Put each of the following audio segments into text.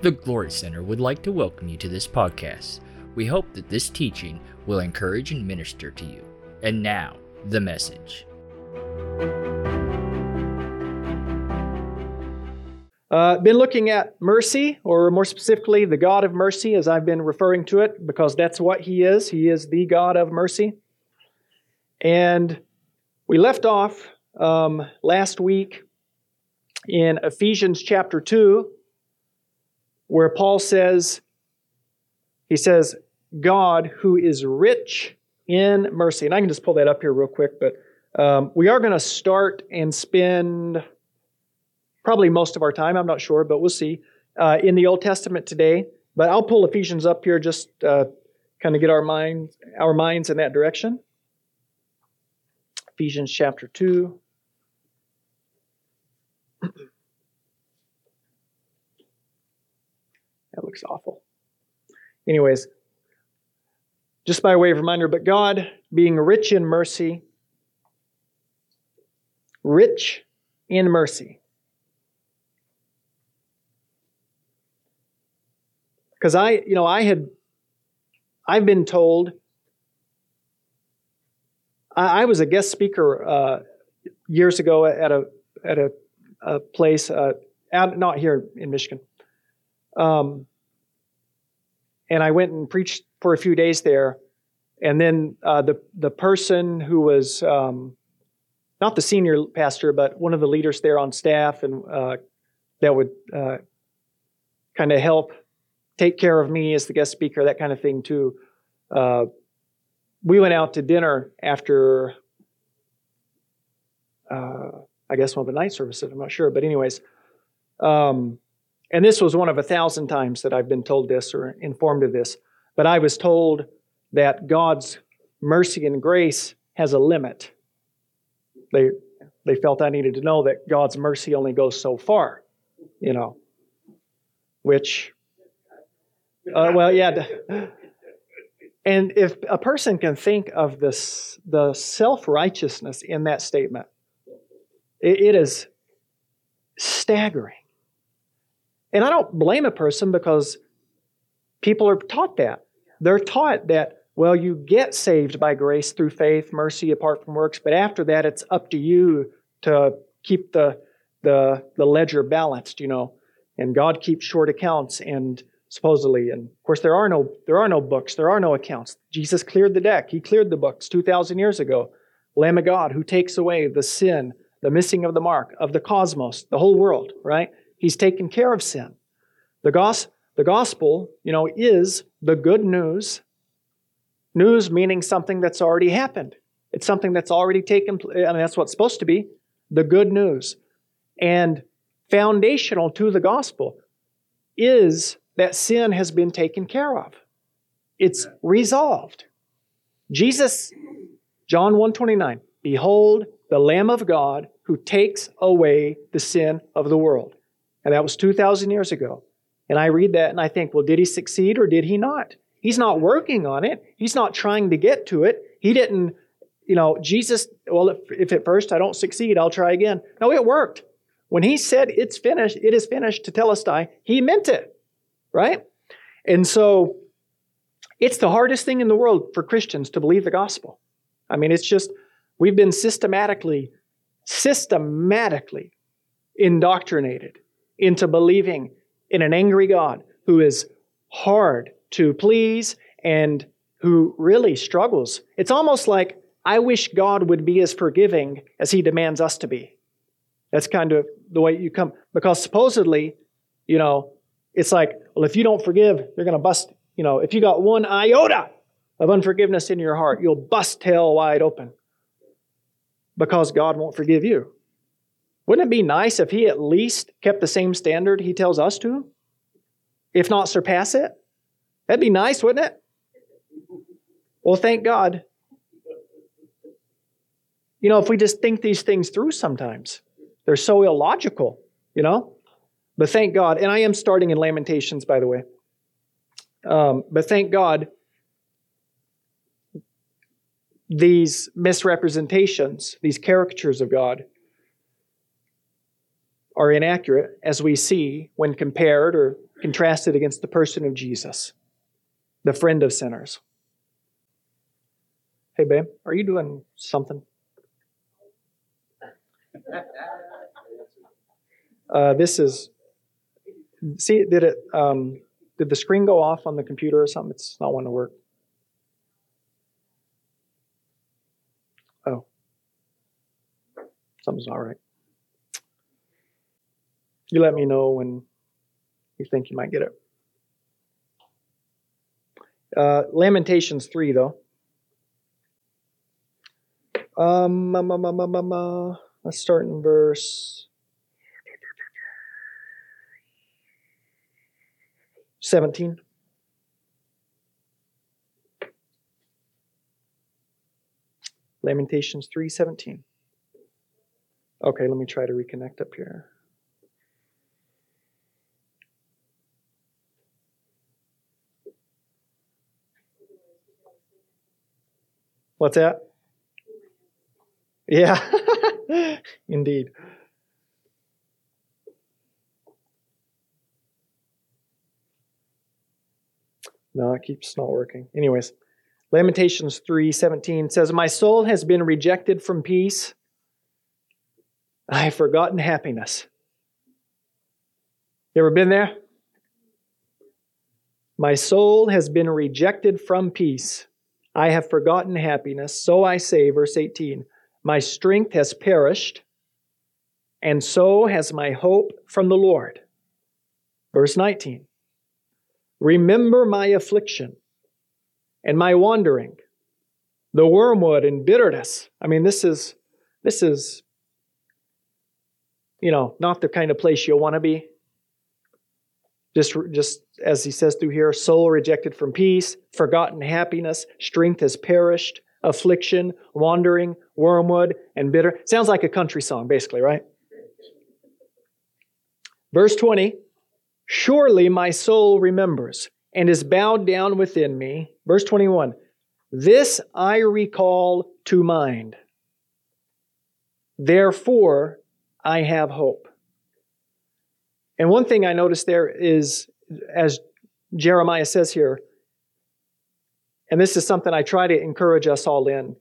The Glory Center would like to welcome you to this podcast. We hope that this teaching will encourage and minister to you. And now, the message. Uh, been looking at mercy, or more specifically, the God of mercy, as I've been referring to it, because that's what He is. He is the God of mercy. And we left off um, last week in Ephesians chapter 2, where Paul says, He says, God who is rich in mercy. And I can just pull that up here real quick, but um, we are going to start and spend probably most of our time, I'm not sure, but we'll see, uh, in the Old Testament today. But I'll pull Ephesians up here just uh, kind of get our minds, our minds in that direction. Ephesians chapter 2. That looks awful. Anyways, just by way of reminder, but God, being rich in mercy, rich in mercy. Because I, you know, I had, I've been told, I, I was a guest speaker uh, years ago at a at a, a place uh, out, not here in Michigan, um, and I went and preached for a few days there, and then uh, the the person who was um, not the senior pastor, but one of the leaders there on staff, and uh, that would uh, kind of help take care of me as the guest speaker, that kind of thing too. Uh, we went out to dinner after, uh, I guess one of the night services. I'm not sure, but anyways, um, and this was one of a thousand times that I've been told this or informed of this. But I was told that God's mercy and grace has a limit. They they felt I needed to know that God's mercy only goes so far, you know, which uh, well, yeah. And if a person can think of this, the self righteousness in that statement, it, it is staggering. And I don't blame a person because people are taught that. They're taught that, well, you get saved by grace through faith, mercy apart from works, but after that, it's up to you to keep the, the, the ledger balanced, you know, and God keeps short accounts and supposedly. And of course, there are no there are no books, there are no accounts. Jesus cleared the deck. He cleared the books two thousand years ago. Lamb of God who takes away the sin, the missing of the mark of the cosmos, the whole world. Right? He's taken care of sin. The gospel, the gospel, you know, is the good news. News meaning something that's already happened. It's something that's already taken place. I mean, that's what's supposed to be. The good news. And foundational to the gospel is that sin has been taken care of. It's resolved. Jesus, John 129, behold the Lamb of God who takes away the sin of the world. And that was 2,000 years ago. And I read that and I think, well, did he succeed or did he not? He's not working on it. He's not trying to get to it. He didn't, you know, Jesus, well, if, if at first I don't succeed, I'll try again. No, it worked. When he said it's finished, it is finished to tetelestai, he meant it right? And so it's the hardest thing in the world for Christians to believe the gospel. I mean, it's just, we've been systematically, systematically indoctrinated into believing in an angry God who is hard to please and who really struggles. It's almost like I wish God would be as forgiving as he demands us to be. That's kind of the way you come. Because supposedly, you know, it's like, well, if you don't forgive, you're going to bust, you know, if you got one iota of unforgiveness in your heart, you'll bust hell wide open because God won't forgive you. Wouldn't it be nice if He at least kept the same standard He tells us to? If not surpass it? That'd be nice, wouldn't it? Well, thank God. You know, if we just think these things through sometimes, they're so illogical, you know? But thank God, and I am starting in Lamentations, by the way. Um, but thank God, these misrepresentations, these caricatures of God, are inaccurate, as we see when compared or contrasted against the person of Jesus, the friend of sinners. Hey, babe, are you doing something? Uh, this is. See, did it? Um, did the screen go off on the computer or something? It's not wanting to work. Oh, something's not right. You let me know when you think you might get it. Uh, Lamentations 3, though. Um, um, um, let's start in verse 17. Lamentations 3:17. Okay, let me try to reconnect up here. What's that? Yeah, indeed. No, it keeps not working. Anyways, Lamentations 3:17 says, "My soul has been rejected from peace. I have forgotten happiness." You ever been there? My soul has been rejected from peace. I have forgotten happiness. So I say, verse 18, my strength has perished, and so has my hope from the Lord. Verse 19, remember my affliction and my wandering, the wormwood and bitterness. I mean, this is, this is, you know, not the kind of place you want to be. Just, just as he says through here, soul rejected from peace, forgotten happiness, strength has perished, affliction, wandering, wormwood, and bitter. Sounds like a country song, basically, right? Verse 20 Surely my soul remembers and is bowed down within me. Verse 21 This I recall to mind. Therefore I have hope. And one thing I noticed there is, as Jeremiah says here, and this is something I try to encourage us all in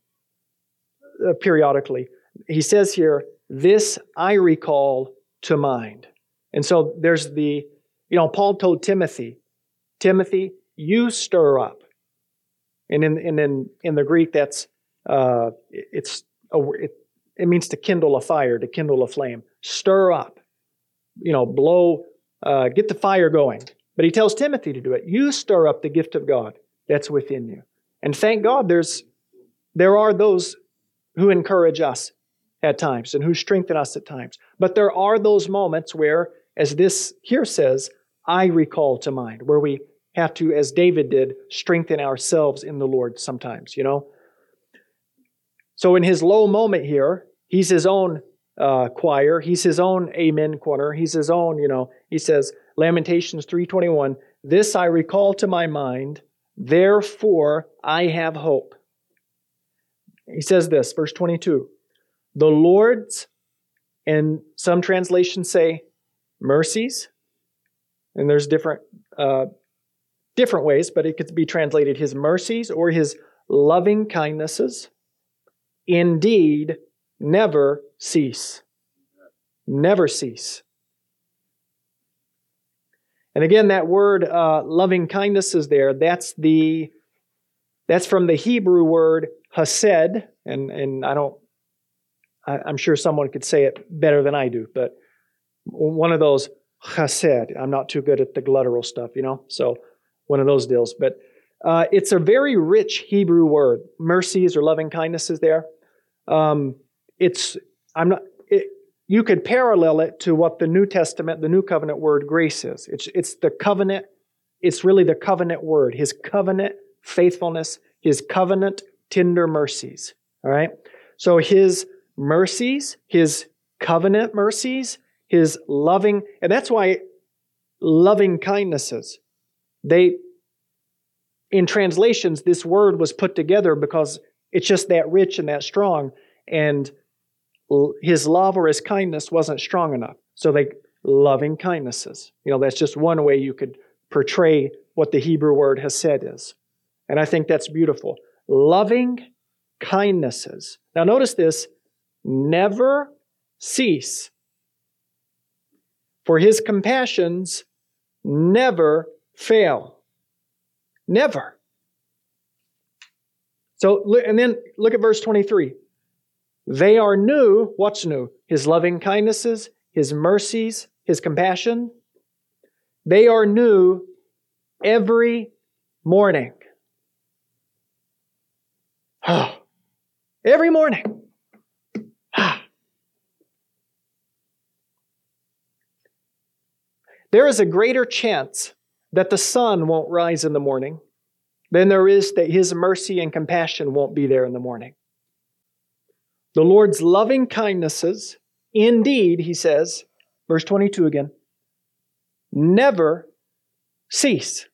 uh, periodically. He says here, This I recall to mind. And so there's the, you know, Paul told Timothy, Timothy, you stir up. And in, in, in, in the Greek, that's, uh, it's, a, it, it means to kindle a fire, to kindle a flame. Stir up you know, blow, uh, get the fire going. But he tells Timothy to do it. You stir up the gift of God that's within you. And thank God there's, there are those who encourage us at times and who strengthen us at times. But there are those moments where, as this here says, I recall to mind, where we have to, as David did, strengthen ourselves in the Lord sometimes, you know? So in his low moment here, he's his own uh, choir. He's his own amen corner. He's his own, you know, he says, Lamentations 3.21, This I recall to my mind, therefore I have hope. He says this, verse 22, The Lord's, and some translations say mercies, and there's different uh, different ways, but it could be translated his mercies or his loving kindnesses. Indeed, never cease. Never cease. And again, that word uh, loving kindness is there. That's the that's from the Hebrew word hesed, and and I don't. I, I'm sure someone could say it better than I do, but one of those chesed. I'm not too good at the guttural stuff, you know. So one of those deals, but uh, it's a very rich Hebrew word. Mercies or loving kindness is there. Um, it's I'm not. It, you could parallel it to what the New Testament, the New Covenant word grace is. It's it's the covenant. It's really the covenant word. His covenant faithfulness. His covenant tender mercies. All right. So his mercies, his covenant mercies, his loving, and that's why loving kindnesses. They in translations, this word was put together because it's just that rich and that strong. And his love or his kindness wasn't strong enough. So they loving kindnesses. You know, that's just one way you could portray what the Hebrew word hesed is. And I think that's beautiful. Loving kindnesses. Now, notice this never cease, for his compassions never fail. Never. So, and then look at verse 23. They are new. What's new? His loving kindnesses, His mercies, His compassion. They are new every morning. every morning. there is a greater chance that the sun won't rise in the morning than there is that His mercy and compassion won't be there in the morning. The Lord's loving kindnesses, indeed, he says, verse 22 again, never cease.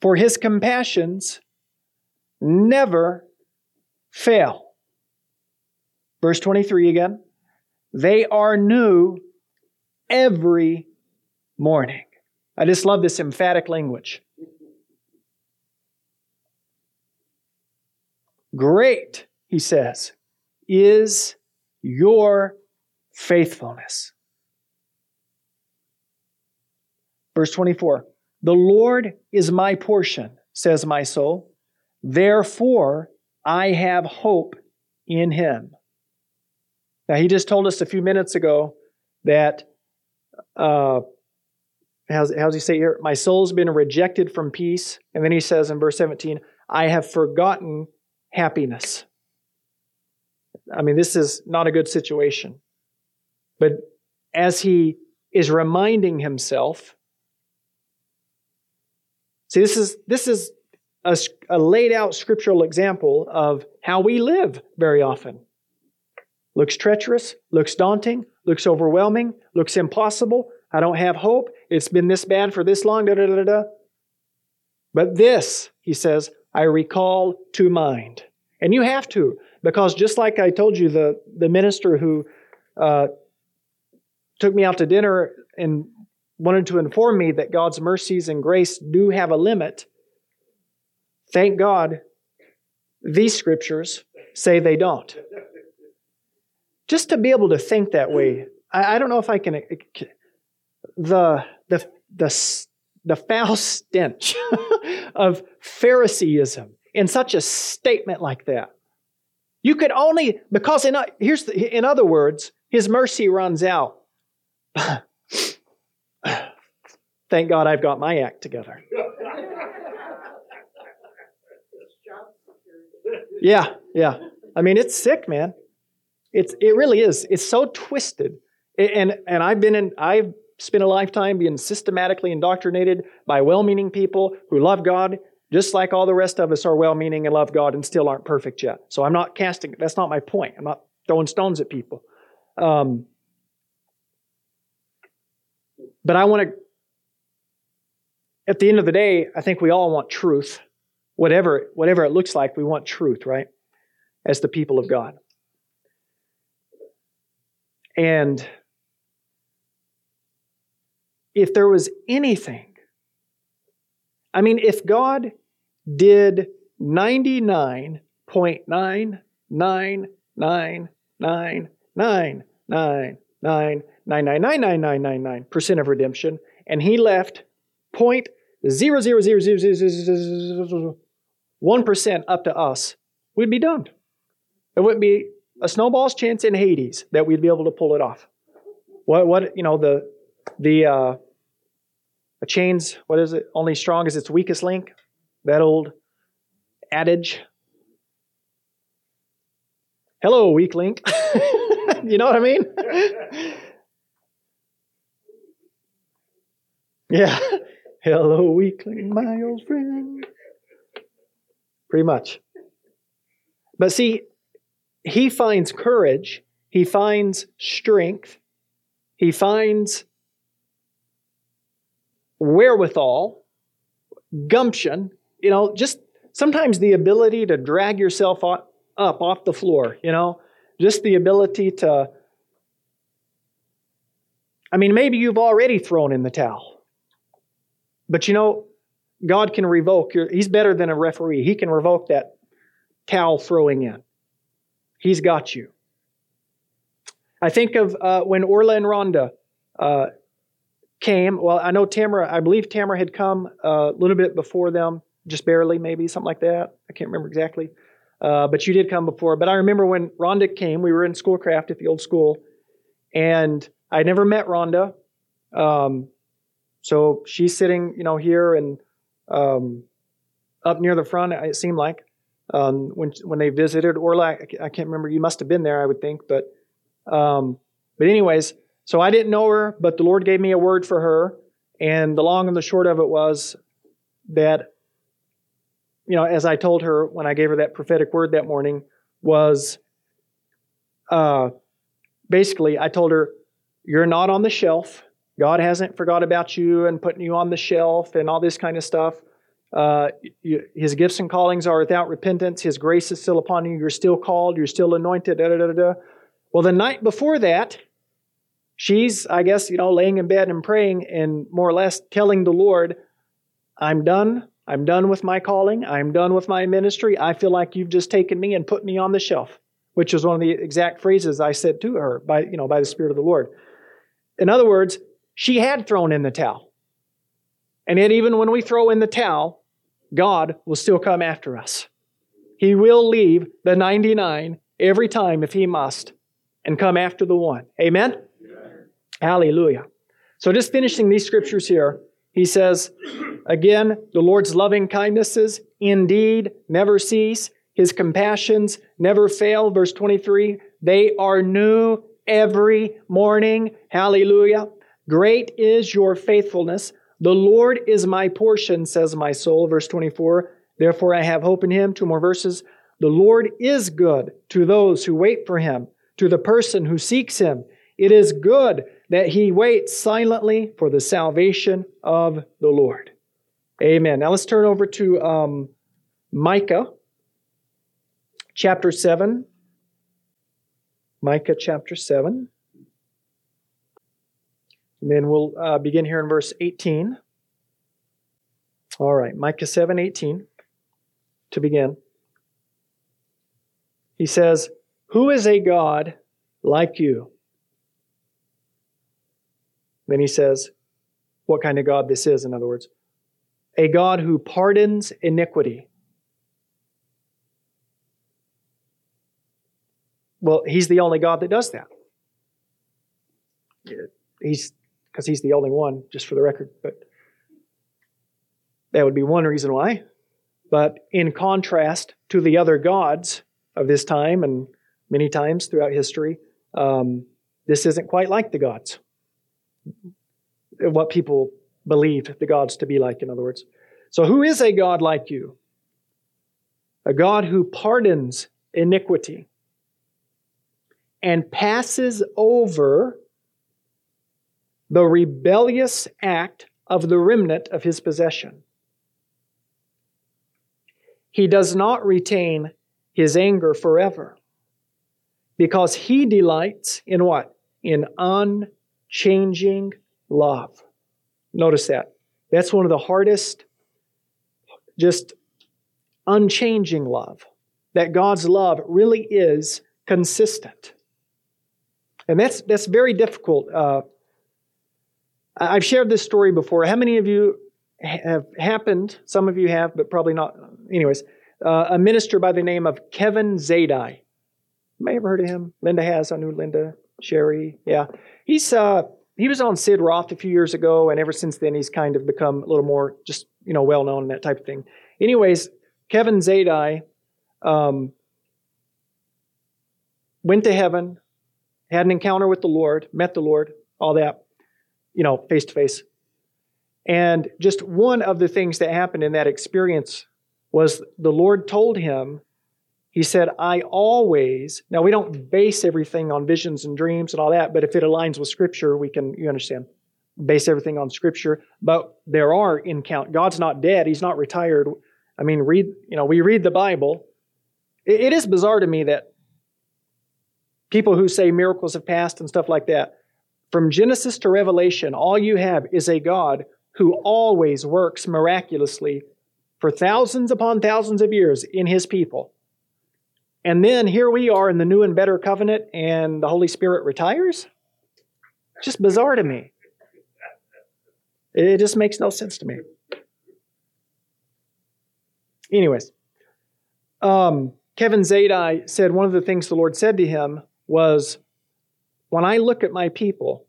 For his compassions never fail. Verse 23 again, they are new every morning. I just love this emphatic language. Great he says, is your faithfulness. Verse 24 The Lord is my portion, says my soul. Therefore, I have hope in him. Now, he just told us a few minutes ago that, uh, how's he say here? My soul's been rejected from peace. And then he says in verse 17, I have forgotten happiness. I mean, this is not a good situation. But as he is reminding himself, see, this is, this is a, a laid out scriptural example of how we live very often. Looks treacherous, looks daunting, looks overwhelming, looks impossible. I don't have hope. It's been this bad for this long. Da, da, da, da. But this, he says, I recall to mind. And you have to. Because just like I told you, the, the minister who uh, took me out to dinner and wanted to inform me that God's mercies and grace do have a limit, thank God these scriptures say they don't. Just to be able to think that way, I, I don't know if I can. The, the, the, the foul stench of Phariseeism in such a statement like that. You could only, because in, here's the, in other words, his mercy runs out. Thank God I've got my act together. Yeah, yeah. I mean, it's sick, man. It's it really is. It's so twisted, and and I've been in. I've spent a lifetime being systematically indoctrinated by well-meaning people who love God just like all the rest of us are well meaning and love God and still aren't perfect yet. So I'm not casting, that's not my point. I'm not throwing stones at people. Um, but I want to, at the end of the day, I think we all want truth. Whatever, whatever it looks like, we want truth, right? As the people of God. And if there was anything I mean, if God did 99.99999999999% of redemption, and he left 0.0000001% up to us, we'd be done. It wouldn't be a snowball's chance in Hades that we'd be able to pull it off. What, what you know, the, the, uh, a chain's, what is it? Only strong as its weakest link. That old adage. Hello, weak link. you know what I mean? yeah. Hello, weakling, my old friend. Pretty much. But see, he finds courage, he finds strength, he finds wherewithal, gumption, you know, just sometimes the ability to drag yourself up off the floor, you know, just the ability to I mean, maybe you've already thrown in the towel. But you know, God can revoke your, He's better than a referee. He can revoke that towel throwing in. He's got you. I think of uh, when Orla and Rhonda uh, came. Well, I know Tamara, I believe Tamara had come uh, a little bit before them, just barely, maybe, something like that. I can't remember exactly. Uh, but you did come before. But I remember when Rhonda came, we were in Schoolcraft at the old school, and I never met Rhonda. Um, so she's sitting, you know, here and um, up near the front. It seemed like um, when when they visited Orla, I can't remember. You must have been there, I would think. But um, but anyways, so I didn't know her, but the Lord gave me a word for her, and the long and the short of it was that you know, as I told her when I gave her that prophetic word that morning, was uh, basically I told her, You're not on the shelf. God hasn't forgot about you and putting you on the shelf and all this kind of stuff. Uh, his gifts and callings are without repentance. His grace is still upon you. You're still called. You're still anointed. Da, da, da, da. Well, the night before that, she's, I guess, you know, laying in bed and praying and more or less telling the Lord, I'm done. I'm done with my calling. I'm done with my ministry. I feel like you've just taken me and put me on the shelf, which was one of the exact phrases I said to her by, you know, by the Spirit of the Lord. In other words, she had thrown in the towel. And yet, even when we throw in the towel, God will still come after us. He will leave the 99 every time if he must and come after the one. Amen? Hallelujah. So, just finishing these scriptures here, he says, again, the Lord's loving kindnesses indeed never cease. His compassions never fail. Verse 23, they are new every morning. Hallelujah. Great is your faithfulness. The Lord is my portion, says my soul. Verse 24, therefore I have hope in him. Two more verses. The Lord is good to those who wait for him, to the person who seeks him. It is good that he waits silently for the salvation of the Lord. Amen. Now let's turn over to um, Micah chapter 7. Micah chapter 7. And then we'll uh, begin here in verse 18. All right, Micah 7 18 to begin. He says, Who is a God like you? Then he says, what kind of God this is, in other words. A God who pardons iniquity. Well, he's the only God that does that. He's because he's the only one, just for the record, but that would be one reason why. But in contrast to the other gods of this time and many times throughout history, um, this isn't quite like the gods what people believe the gods to be like, in other words. So, who is a God like you? A God who pardons iniquity and passes over the rebellious act of the remnant of his possession. He does not retain his anger forever because he delights in what? In un changing love. Notice that. That's one of the hardest, just unchanging love. That God's love really is consistent. And that's, that's very difficult. Uh, I've shared this story before. How many of you have happened? Some of you have, but probably not. Anyways, uh, a minister by the name of Kevin Zadai. You may have heard of him. Linda has. I knew Linda, Sherry. Yeah. He's, uh, he was on Sid Roth a few years ago, and ever since then he's kind of become a little more just you know well known and that type of thing. Anyways, Kevin Zadai um, went to heaven, had an encounter with the Lord, met the Lord, all that, you know, face to face. And just one of the things that happened in that experience was the Lord told him he said, I always, now we don't base everything on visions and dreams and all that, but if it aligns with Scripture, we can, you understand, base everything on Scripture. But there are in count. God's not dead, He's not retired. I mean, read, you know, we read the Bible. it, it is bizarre to me that people who say miracles have passed and stuff like that, From Genesis to Revelation, all you have is a God who always works miraculously for thousands upon thousands of years in his people. And then here we are in the new and better covenant, and the Holy Spirit retires? Just bizarre to me. It just makes no sense to me. Anyways, um, Kevin Zadai said one of the things the Lord said to him was, When I look at my people,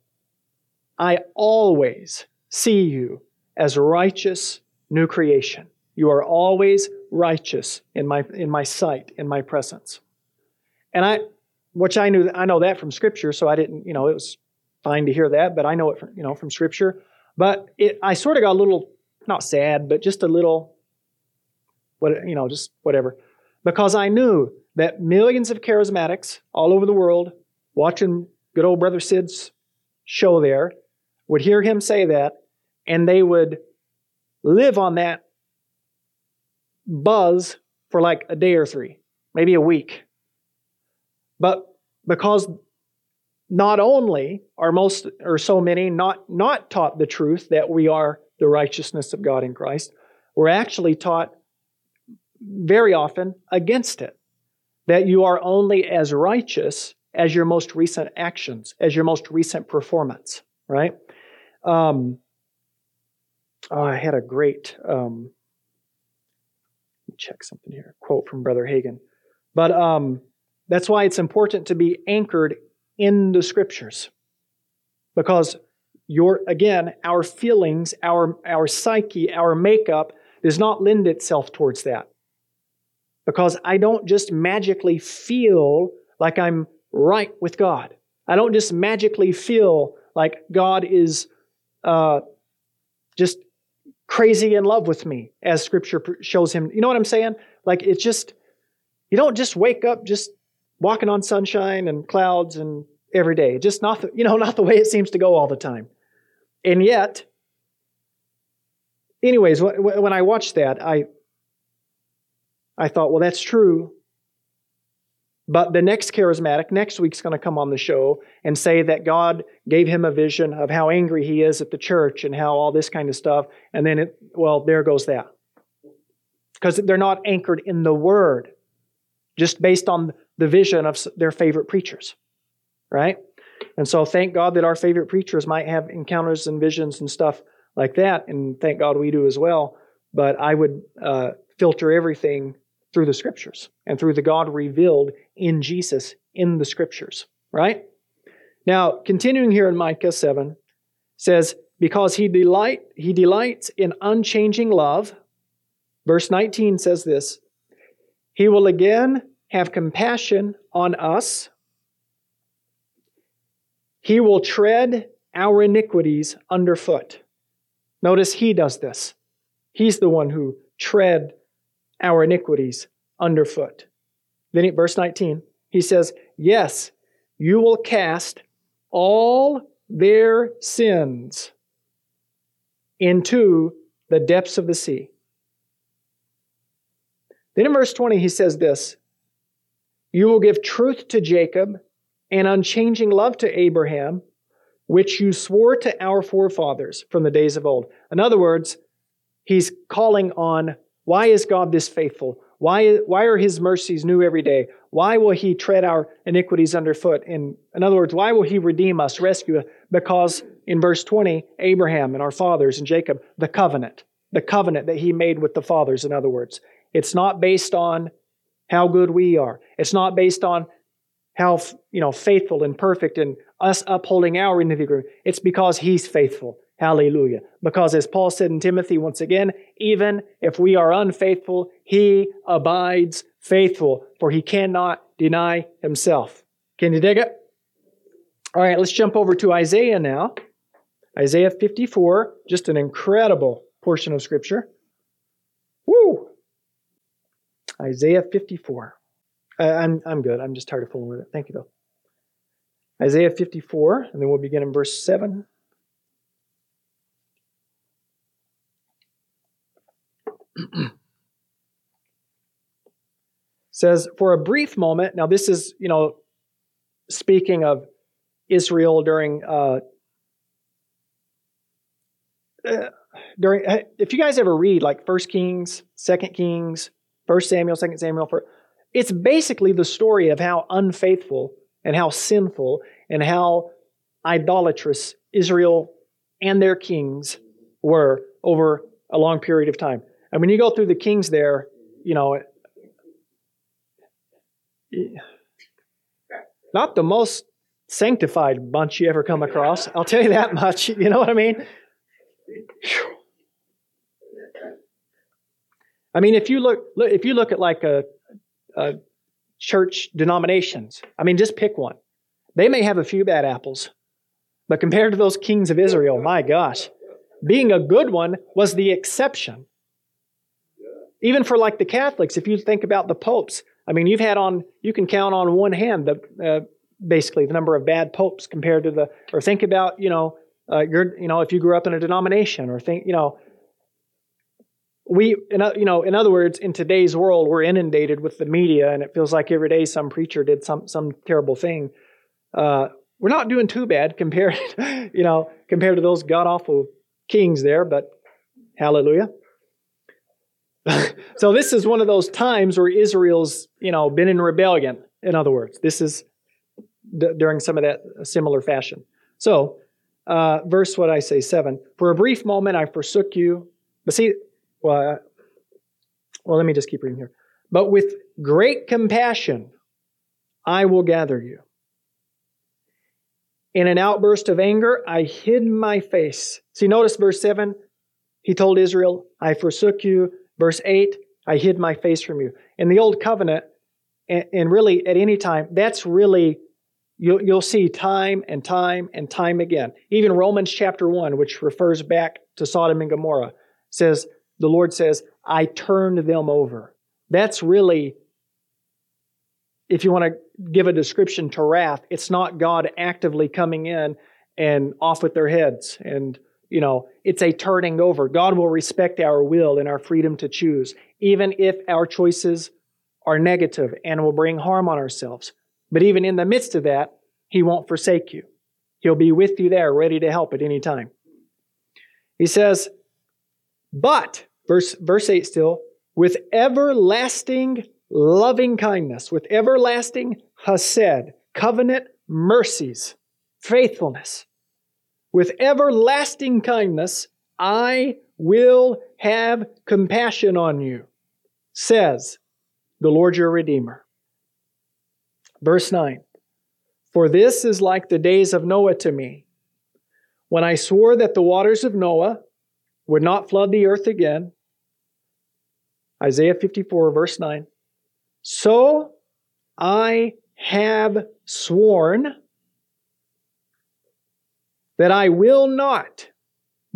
I always see you as righteous new creation. You are always righteous in my, in my sight, in my presence. And I, which I knew, I know that from Scripture, so I didn't, you know, it was fine to hear that, but I know it from, you know, from Scripture. But it, I sort of got a little, not sad, but just a little, what, you know, just whatever because I knew that millions of charismatics all over the world watching good old Brother Sid's show there would hear him say that and they would live on that buzz for like a day or three, maybe a week. But because not only are most or so many not, not taught the truth that we are the righteousness of God in Christ, we're actually taught very often against it. That you are only as righteous as your most recent actions, as your most recent performance, right? Um, oh, I had a great, um, check something here, quote from Brother Hagin. But um, that's why it's important to be anchored in the scriptures. Because your again, our feelings, our our psyche, our makeup does not lend itself towards that because I don't just magically feel like I'm right with God. I don't just magically feel like God is uh, just crazy in love with me, as Scripture shows him. You know what I'm saying? Like it's just, you don't just wake up just walking on sunshine and clouds and every day. Just not, the, you know, not the way it seems to go all the time. And yet, anyways, when I watched that, I I thought, well, that's true. But the next charismatic, next week's going to come on the show and say that God gave him a vision of how angry he is at the church and how all this kind of stuff. And then, it, well, there goes that. Because they're not anchored in the Word, just based on the vision of their favorite preachers, right? And so thank God that our favorite preachers might have encounters and visions and stuff like that. And thank God we do as well. But I would uh, filter everything through the scriptures and through the God revealed in Jesus in the scriptures, right? Now, continuing here in Micah 7 says, because he delight he delights in unchanging love. Verse 19 says this, he will again have compassion on us. He will tread our iniquities underfoot. Notice he does this. He's the one who tread our iniquities underfoot. Then at verse 19, he says, Yes, you will cast all their sins into the depths of the sea. Then in verse 20, he says this You will give truth to Jacob and unchanging love to Abraham, which you swore to our forefathers from the days of old. In other words, he's calling on why is God this faithful? Why, why are his mercies new every day? Why will he tread our iniquities underfoot? In, in other words, why will he redeem us, rescue us? Because in verse 20, Abraham and our fathers and Jacob, the covenant, the covenant that he made with the fathers, in other words. It's not based on how good we are. It's not based on how you know faithful and perfect and us upholding our end of the agreement. It's because he's faithful. Hallelujah. Because as Paul said in Timothy once again, even if we are unfaithful, he abides faithful, for he cannot deny himself. Can you dig it? All right, let's jump over to Isaiah now. Isaiah 54, just an incredible portion of Scripture. Woo! Isaiah 54. Uh, I'm, I'm good. I'm just tired of fooling with it. Thank you, though. Isaiah 54, and then we'll begin in verse 7. says, for a brief moment, now this is, you know, speaking of Israel during uh, uh, during. If you guys ever read like First Kings, Second Kings, First Samuel, Second Samuel, for it's basically the story of how unfaithful and how sinful and how idolatrous Israel and their kings were over a long period of time. And when you go through the kings there, you know, not the most sanctified bunch you ever come across. I'll tell you that much. You know what I mean? I mean, if you look, if you look at like a, a church denominations, I mean, just pick one. They may have a few bad apples, but compared to those kings of Israel, my gosh, being a good one was the exception. Even for like the Catholics, if you think about the popes, I mean, you've had on, you can count on one hand the, uh, basically the number of bad popes compared to the, or think about, you know, uh, your, you know, if you grew up in a denomination or think, you know, we, in, you know, in other words, in today's world, we're inundated with the media, and it feels like every day some preacher did some some terrible thing. Uh, we're not doing too bad compared, you know, compared to those god awful kings there. But hallelujah. so this is one of those times where Israel's, you know, been in rebellion. In other words, this is d- during some of that similar fashion. So, uh, verse what I say seven. For a brief moment I forsook you, but see, well, uh, well, let me just keep reading here. But with great compassion I will gather you. In an outburst of anger, I hid my face. See, notice verse 7. He told Israel, I forsook you. Verse 8, I hid my face from you. In the Old Covenant, and, really at any time, that's really, you'll see time and time and time again. Even Romans chapter 1, which refers back to Sodom and Gomorrah, says, the Lord says, I turned them over. That's really, if you want to give a description to wrath, it's not God actively coming in and off with their heads. And, you know, it's a turning over. God will respect our will and our freedom to choose, even if our choices are negative and will bring harm on ourselves. But even in the midst of that, He won't forsake you. He'll be with you there, ready to help at any time. He says, but, verse, verse 8 still, with everlasting loving kindness, with everlasting hesed, covenant mercies, faithfulness, with everlasting kindness, I will have compassion on you, says the Lord your Redeemer. Verse 9 For this is like the days of Noah to me, when I swore that the waters of Noah would not flood the earth again. Isaiah 54, verse 9. So I have sworn that I will not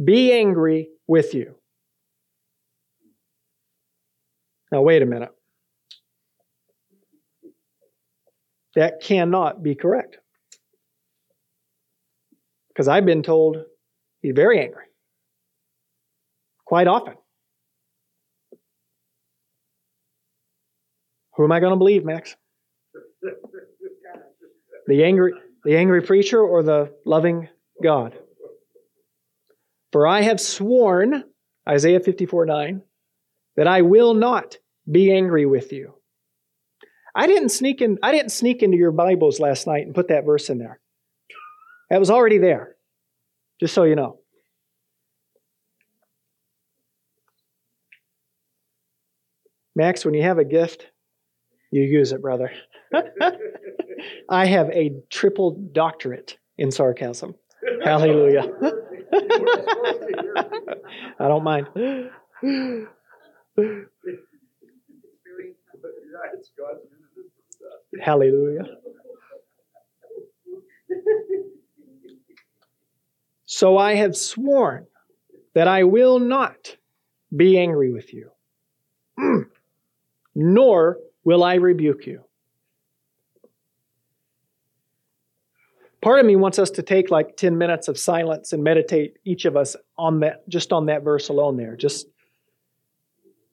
be angry with you. Now, wait a minute. That cannot be correct. Because I've been told he's very angry quite often. Who am I going to believe, Max? The angry, the angry preacher or the loving God? For I have sworn, Isaiah 54 9, that I will not be angry with you. I didn't sneak in, I didn't sneak into your Bibles last night and put that verse in there. That was already there. Just so you know. Max, when you have a gift, you use it, brother. I have a triple doctorate in sarcasm. Hallelujah. I don't mind. Hallelujah. So I have sworn that I will not be angry with you, nor will I rebuke you. Part of me wants us to take like 10 minutes of silence and meditate each of us on that just on that verse alone there. Just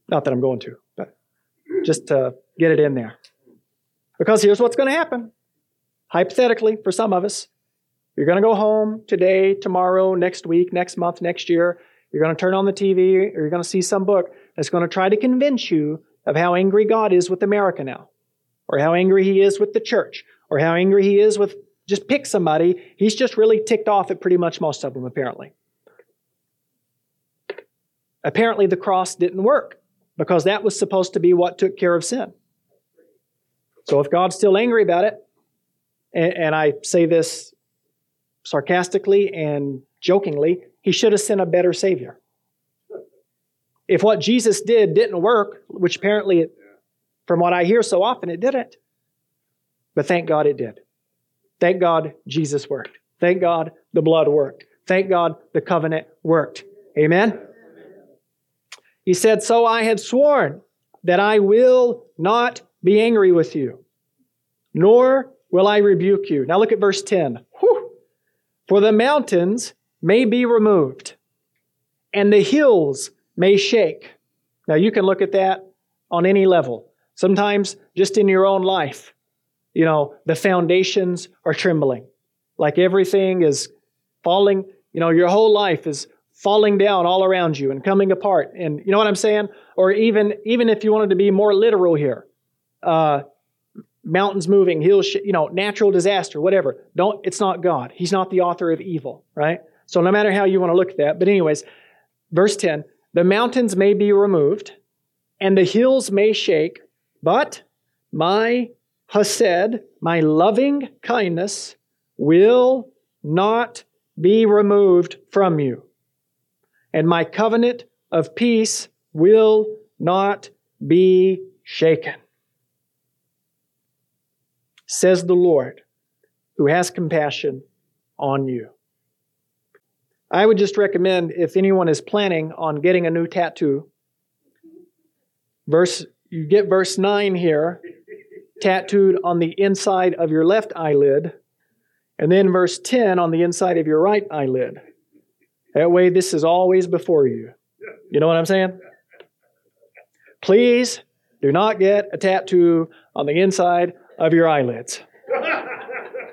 not that I'm going to, but just to get it in there. Because here's what's going to happen. Hypothetically, for some of us, You're going to go home today, tomorrow, next week, next month, next year. You're going to turn on the TV or you're going to see some book that's going to try to convince you of how angry God is with America now, or how angry He is with the church, or how angry He is with just pick somebody. He's just really ticked off at pretty much most of them, apparently. Apparently, the cross didn't work because that was supposed to be what took care of sin. So, if God's still angry about it, and, and I say this sarcastically and jokingly, he should have sent a better Savior. If what Jesus did didn't work, which apparently, from what I hear so often, it didn't, but thank God it did. Thank God Jesus worked. Thank God the blood worked. Thank God the covenant worked. Amen? He said, So I have sworn that I will not be angry with you, nor will I rebuke you. Now look at verse 10. Whew. For the mountains may be removed, and the hills may shake. Now you can look at that on any level. Sometimes just in your own life, you know, the foundations are trembling. Like everything is falling, you know, your whole life is falling down all around you and coming apart. And you know what I'm saying? Or even even if you wanted to be more literal here, uh, mountains moving, hills, you know, natural disaster, whatever. Don't, it's not God. He's not the author of evil, right? So no matter how you want to look at that. But anyways, verse 10, the mountains may be removed and the hills may shake, but my hesed, my loving kindness, will not be removed from you. And my covenant of peace will not be shaken says the Lord, who has compassion on you. I would just recommend if anyone is planning on getting a new tattoo, verse you get verse 9 here tattooed on the inside of your left eyelid, and then verse 10 on the inside of your right eyelid. That way, this is always before you. You know what I'm saying? Please do not get a tattoo on the inside of your eyelids.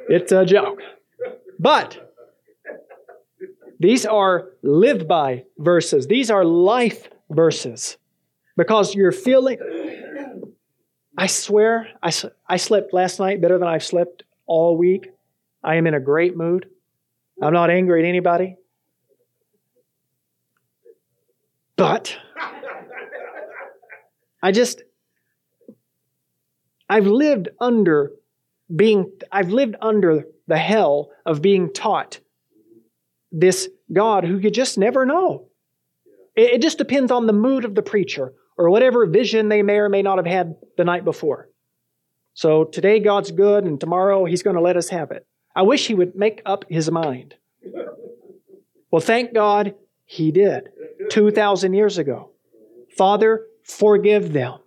It's a joke. But these are live by verses, these are life verses. Because you're feeling, I swear, I, I slept last night better than I've slept all week. I am in a great mood. I'm not angry at anybody. But I just, I've lived under being, I've lived under the hell of being taught this God who you just never know. It, it just depends on the mood of the preacher or whatever vision they may or may not have had the night before. So today God's good and tomorrow He's going to let us have it. I wish He would make up His mind. Well, thank God He did 2,000 years ago. Father, forgive them,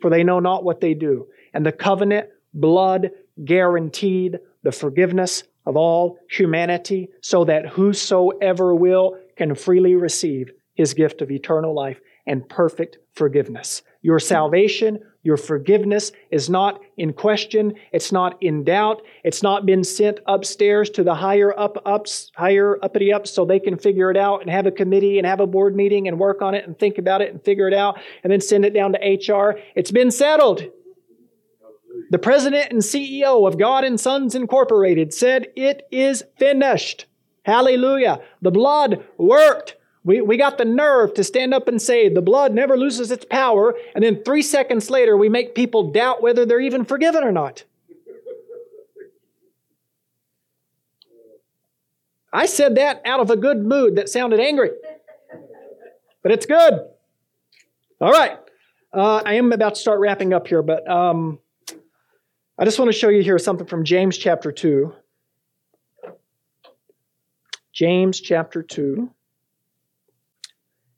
for they know not what they do and the covenant blood guaranteed the forgiveness of all humanity so that whosoever will can freely receive his gift of eternal life and perfect forgiveness. Your salvation, your forgiveness is not in question. It's not in doubt. It's not been sent upstairs to the higher up ups, higher uppity ups so they can figure it out and have a committee and have a board meeting and work on it and think about it and figure it out and then send it down to HR. It's been settled. The president and CEO of God and Sons Incorporated said, It is finished. Hallelujah. The blood worked. We, we got the nerve to stand up and say the blood never loses its power, and then three seconds later we make people doubt whether they're even forgiven or not. I said that out of a good mood that sounded angry, but it's good. All right. Uh, I am about to start wrapping up here, but um, I just want to show you here something from James chapter 2. James chapter 2.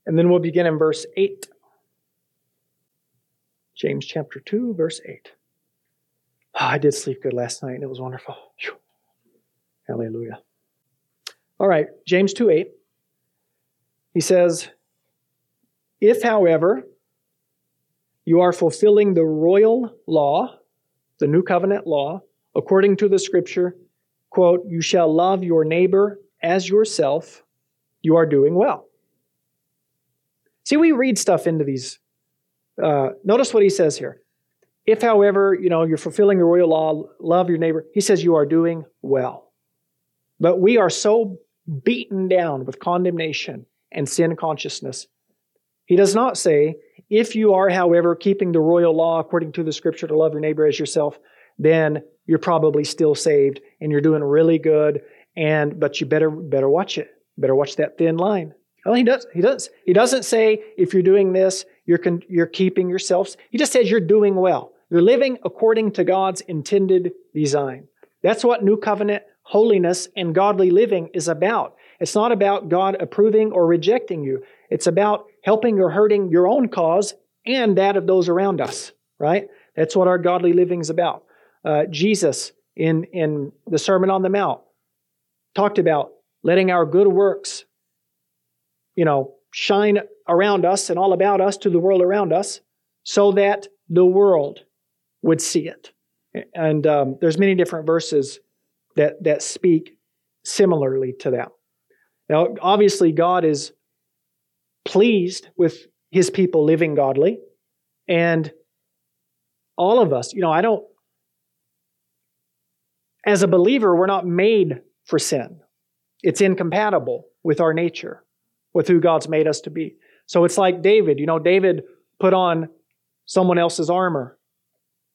And then we'll begin in verse 8. James chapter 2, verse 8. Oh, I did sleep good last night and it was wonderful. Whew. Hallelujah. All right, James 2 8. He says, If, however, you are fulfilling the royal law, the new covenant law, according to the scripture, quote, you shall love your neighbor as yourself, you are doing well. See, we read stuff into these. Uh, notice what he says here. If, however, you know, you're fulfilling the royal law, love your neighbor, he says you are doing well. But we are so beaten down with condemnation and sin consciousness. He does not say, if you are, however, keeping the royal law according to the scripture to love your neighbor as yourself, then you're probably still saved and you're doing really good. And but you better better watch it. Better watch that thin line. Well, he does. He does. He doesn't say if you're doing this, you're con- you're keeping yourselves. He just says you're doing well. You're living according to God's intended design. That's what New Covenant holiness and godly living is about. It's not about God approving or rejecting you. It's about helping or hurting your own cause and that of those around us, right? That's what our godly living is about. Uh, Jesus, in, in the Sermon on the Mount, talked about letting our good works, you know, shine around us and all about us to the world around us so that the world would see it. And um, there's many different verses that, that speak similarly to that. Now, obviously, God is pleased with his people living godly. And all of us, you know, I don't, as a believer, we're not made for sin. It's incompatible with our nature, with who God's made us to be. So it's like David. You know, David put on someone else's armor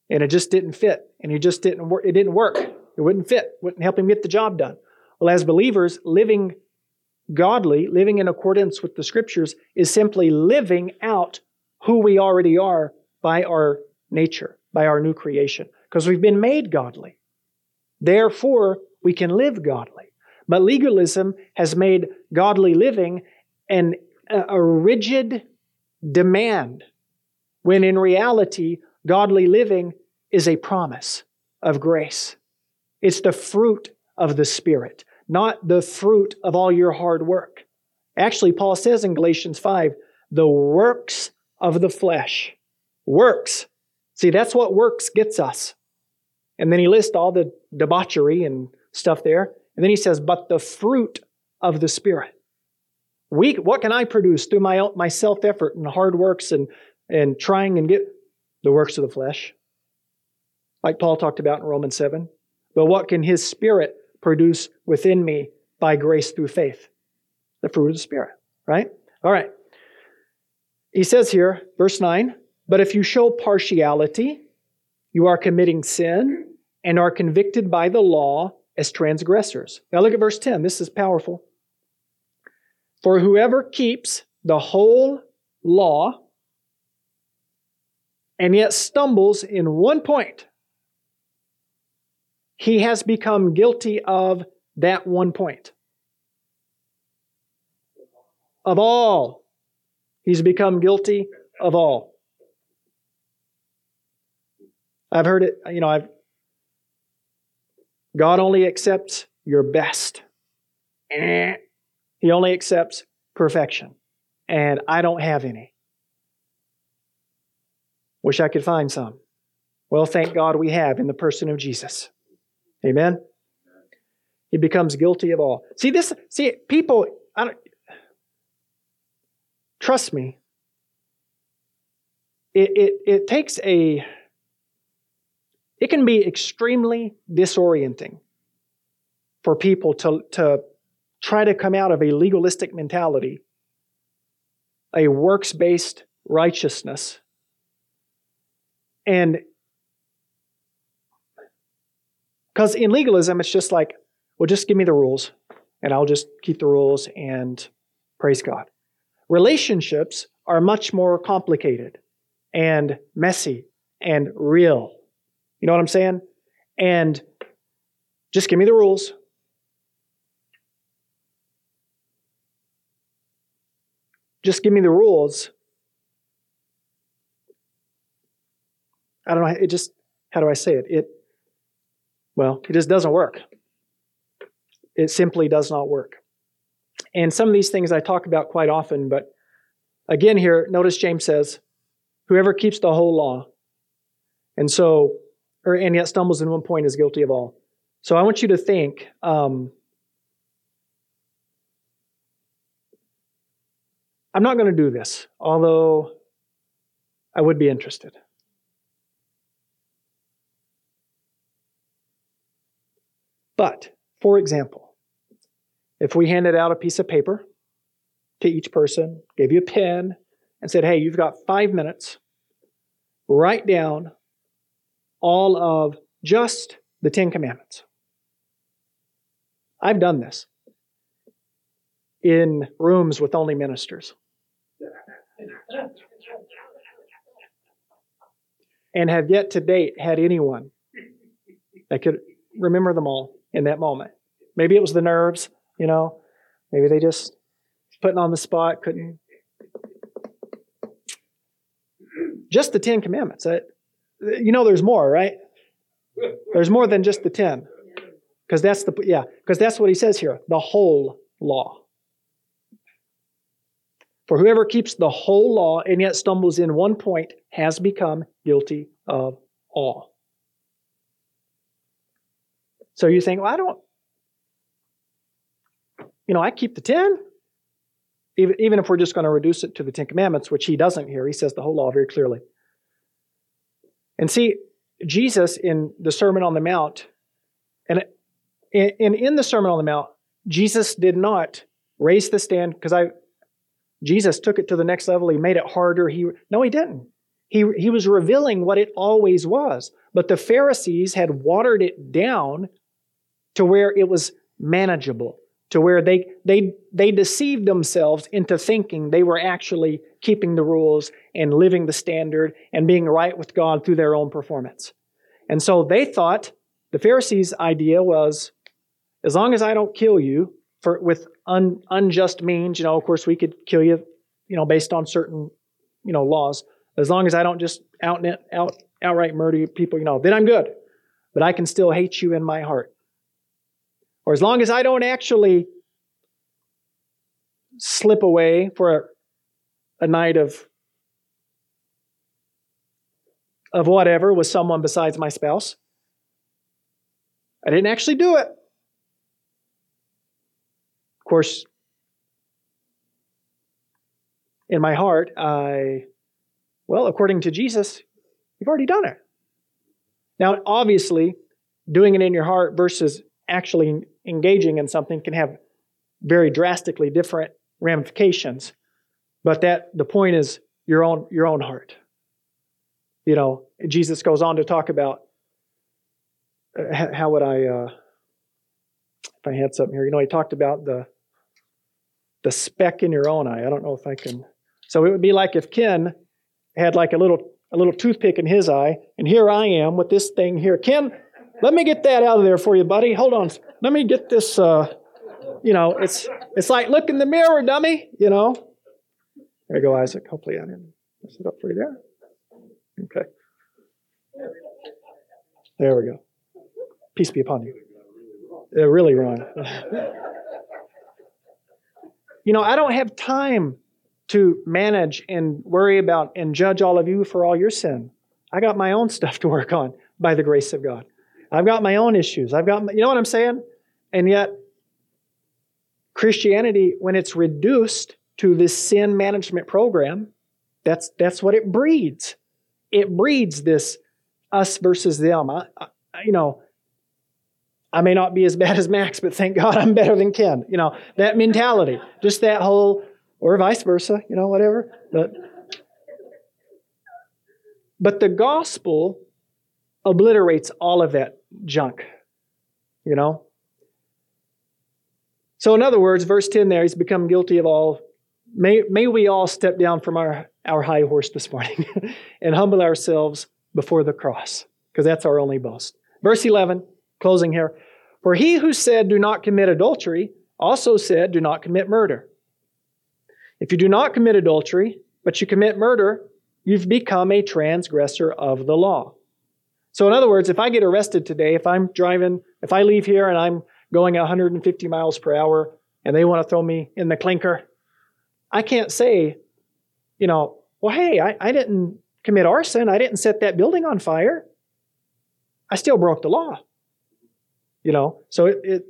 and it just didn't fit and he just didn't work. It didn't work. It wouldn't fit, wouldn't help him get the job done. Well, as believers, living godly, living in accordance with the scriptures, is simply living out who we already are by our nature, by our new creation, because we've been made godly. Therefore, we can live godly. But legalism has made godly living an, a rigid demand, when in reality, godly living is a promise of grace. It's the fruit of the Spirit, not the fruit of all your hard work. Actually, Paul says in Galatians 5, the works of the flesh. Works. See, that's what works gets us. And then he lists all the debauchery and stuff there. And then he says, but the fruit of the Spirit. We, what can I produce through my, my self effort and hard works and, and trying and get the works of the flesh? Like Paul talked about in Romans 7. But what can his spirit produce within me by grace through faith? The fruit of the Spirit, right? All right. He says here, verse 9, but if you show partiality, you are committing sin and are convicted by the law as transgressors. Now look at verse 10. This is powerful. For whoever keeps the whole law and yet stumbles in one point, he has become guilty of that one point. Of all. He's become guilty of all. I've heard it, you know, I've God only accepts your best. Eh. He only accepts perfection. And I don't have any. Wish I could find some. Well, thank God we have in the person of Jesus. Amen. He becomes guilty of all. See this. See people. I don't, trust me. It, it it takes a. It can be extremely disorienting for people to to try to come out of a legalistic mentality, a works based righteousness, and Because in legalism, it's just like, well, just give me the rules and I'll just keep the rules and praise God. Relationships are much more complicated and messy and real. You know what I'm saying? And just give me the rules. Just give me the rules. I don't know. It just, how do I say it? It, well, it just doesn't work. It simply does not work. And some of these things I talk about quite often, but again, here, notice James says, Whoever keeps the whole law, and so, or, and yet stumbles in one point is guilty of all. So I want you to think. Um, I'm not going to do this, although I would be interested. But, for example, if we handed out a piece of paper to each person, gave you a pen, and said, hey, you've got five minutes, write down all of just the Ten Commandments. I've done this in rooms with only ministers. and have yet to date had anyone that could remember them all in that moment. Maybe it was the nerves, you know. Maybe they just putting on the spot couldn't. Just the Ten Commandments. You know, there's more, right? There's more than just the ten, because that's the yeah, because that's what he says here. The whole law. For whoever keeps the whole law and yet stumbles in one point has become guilty of all. So you think, well, I don't, you know, I keep the 10. Even, even if we're just going to reduce it to the Ten Commandments, which he doesn't here, he says the whole law very clearly. And see, Jesus in the Sermon on the Mount, and in, in the Sermon on the Mount, Jesus did not raise the stand because I Jesus took it to the next level. He made it harder. He no, he didn't. He, he was revealing what it always was. But the Pharisees had watered it down to where it was manageable, to where they, they, they deceived themselves into thinking they were actually keeping the rules and living the standard and being right with God through their own performance. And so they thought the Pharisees' idea was as long as I don't kill you for, with un, unjust means, you know, of course, we could kill you, you know, based on certain, you know, laws. As long as I don't just out, out, outright murder people, you know, then I'm good. But I can still hate you in my heart. Or as long as I don't actually slip away for a, a night of of whatever with someone besides my spouse. I didn't actually do it. Course, in my heart, I, well, according to Jesus, you've already done it. Now, obviously, doing it in your heart versus actually engaging in something can have very drastically different ramifications. But that the point is your own your own heart. You know, Jesus goes on to talk about uh, how would I uh, if I had something here. You know, he talked about the the speck in your own eye. I don't know if I can. So it would be like if Ken had like a little a little toothpick in his eye, and here I am with this thing here. Ken, let me get that out of there for you, buddy. Hold on. Let me get this. Uh, you know, it's it's like look in the mirror, dummy. You know. There you go, Isaac. Hopefully, I didn't mess it up for you there. Okay. There we go. Peace be upon you. They're really wrong. you know, I don't have time to manage and worry about and judge all of you for all your sin. I got my own stuff to work on by the grace of God. I've got my own issues. I've got, you know what I'm saying? And yet, Christianity, when it's reduced to this sin management program, that's, that's what it breeds. It breeds this us versus them. I, I, you know, I may not be as bad as Max, but thank God I'm better than Ken. You know, that mentality, just that whole, or vice versa, you know, whatever. But, but the gospel obliterates all of that junk. You know? So, in other words, verse 10 there, he's become guilty of all. May, may we all step down from our, our high horse this morning and humble ourselves before the cross, because that's our only boast. Verse 11, closing here. For he who said, Do not commit adultery, also said, Do not commit murder. If you do not commit adultery, but you commit murder, you've become a transgressor of the law. So, in other words, if I get arrested today, if I'm driving, if I leave here and I'm going 150 miles per hour and they want to throw me in the clinker, I can't say, you know, well, hey, I, I didn't commit arson. I didn't set that building on fire. I still broke the law. You know, so it, it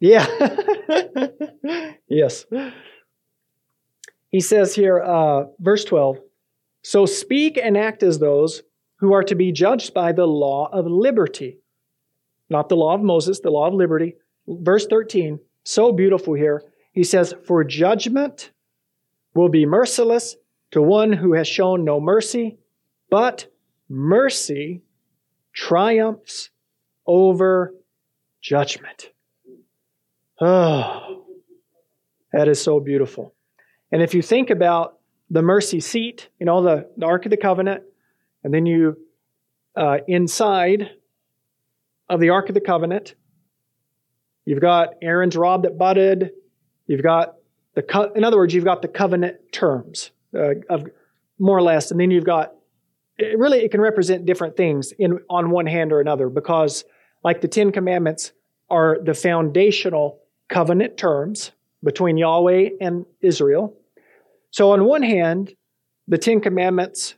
yeah. yes. He says here, uh, verse 12 So speak and act as those who are to be judged by the law of liberty. Not the law of Moses, the law of liberty. Verse 13, so beautiful here. He says, For judgment will be merciless to one who has shown no mercy, but mercy triumphs over judgment. Oh, that is so beautiful. And if you think about the mercy seat, you know, the, the Ark of the Covenant, and then you, uh, inside of the Ark of the Covenant, you've got Aaron's rod that budded, you've got the, co- in other words, you've got the covenant terms uh, of more or less, and then you've got, it really, it can represent different things in, on one hand or another because, like the Ten Commandments, are the foundational covenant terms between Yahweh and Israel. So, on one hand, the Ten Commandments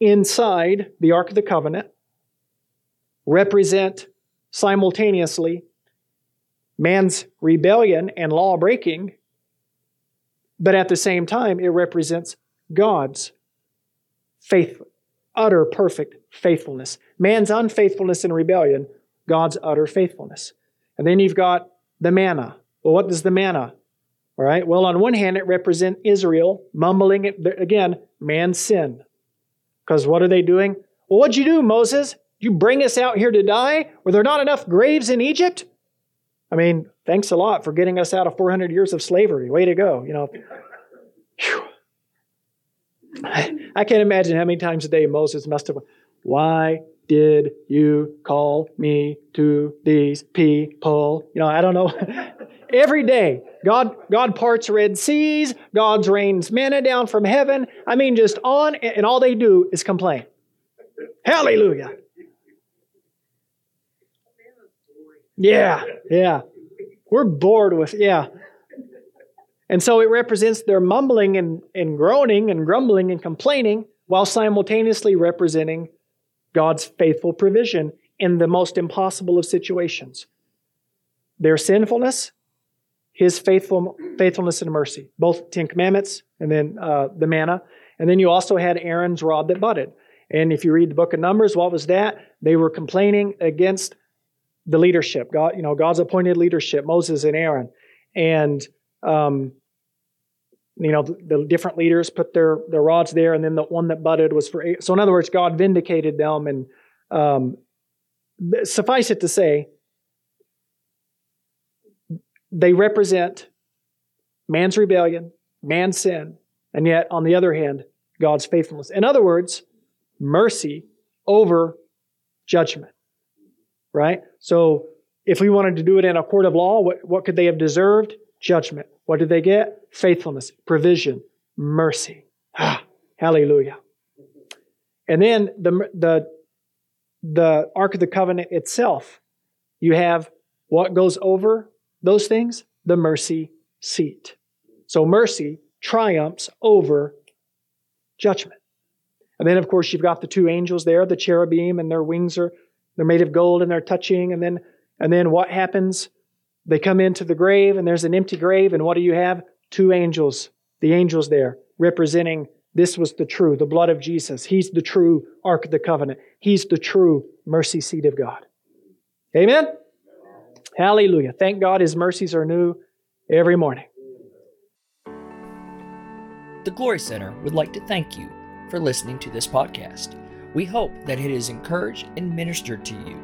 inside the Ark of the Covenant represent simultaneously man's rebellion and law breaking, but at the same time, it represents God's faith, utter perfect faithfulness. Man's unfaithfulness and rebellion, God's utter faithfulness. And then you've got the manna. Well, what does the manna? All right. Well, on one hand, it represents Israel mumbling it again, man's sin. Because what are they doing? Well, what'd you do, Moses? You bring us out here to die? Were there not enough graves in Egypt? I mean, thanks a lot for getting us out of 400 years of slavery. Way to go. You know, I can't imagine how many times a day Moses must have. Why did you call me to these people? You know, I don't know. Every day, God, God parts red seas, God rains manna down from heaven. I mean, just on, and all they do is complain. Hallelujah. Yeah, yeah. We're bored with, yeah. And so it represents their mumbling and, and groaning and grumbling and complaining while simultaneously representing God's faithful provision in the most impossible of situations. Their sinfulness, His faithful, faithfulness and mercy, both Ten Commandments and then uh, the manna. And then you also had Aaron's rod that budded. And if you read the book of Numbers, what was that? They were complaining against the leadership, God, you know, God's appointed leadership, Moses and Aaron. And um, you know, the, the, different leaders put their, their rods there, and then the one that budded was for. So, in other words, God vindicated them, and um, suffice it to say, they represent man's rebellion, man's sin, and yet, on the other hand, God's faithfulness. In other words, mercy over judgment. Right? So, if we wanted to do it in a court of law, what, what could they have deserved? Judgment. What did they get? Faithfulness, provision, mercy. Ah, hallelujah. And then the, the, the Ark of the Covenant itself, you have what goes over those things? The mercy seat. So mercy triumphs over judgment. And then, of course, you've got the two angels there, the cherubim, and their wings are they're made of gold and they're touching. And then, and then what happens? They come into the grave and there's an empty grave, and what do you have? Two angels, the angels there, representing this was the true, the blood of Jesus. He's the true Ark of the Covenant. He's the true mercy seat of God. Amen? Hallelujah. Thank God his mercies are new every morning. The Glory Center would like to thank you for listening to this podcast. We hope that it has encouraged and ministered to you.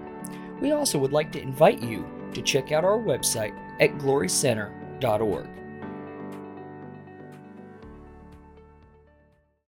We also would like to invite you to check out our website at glorycenter.org.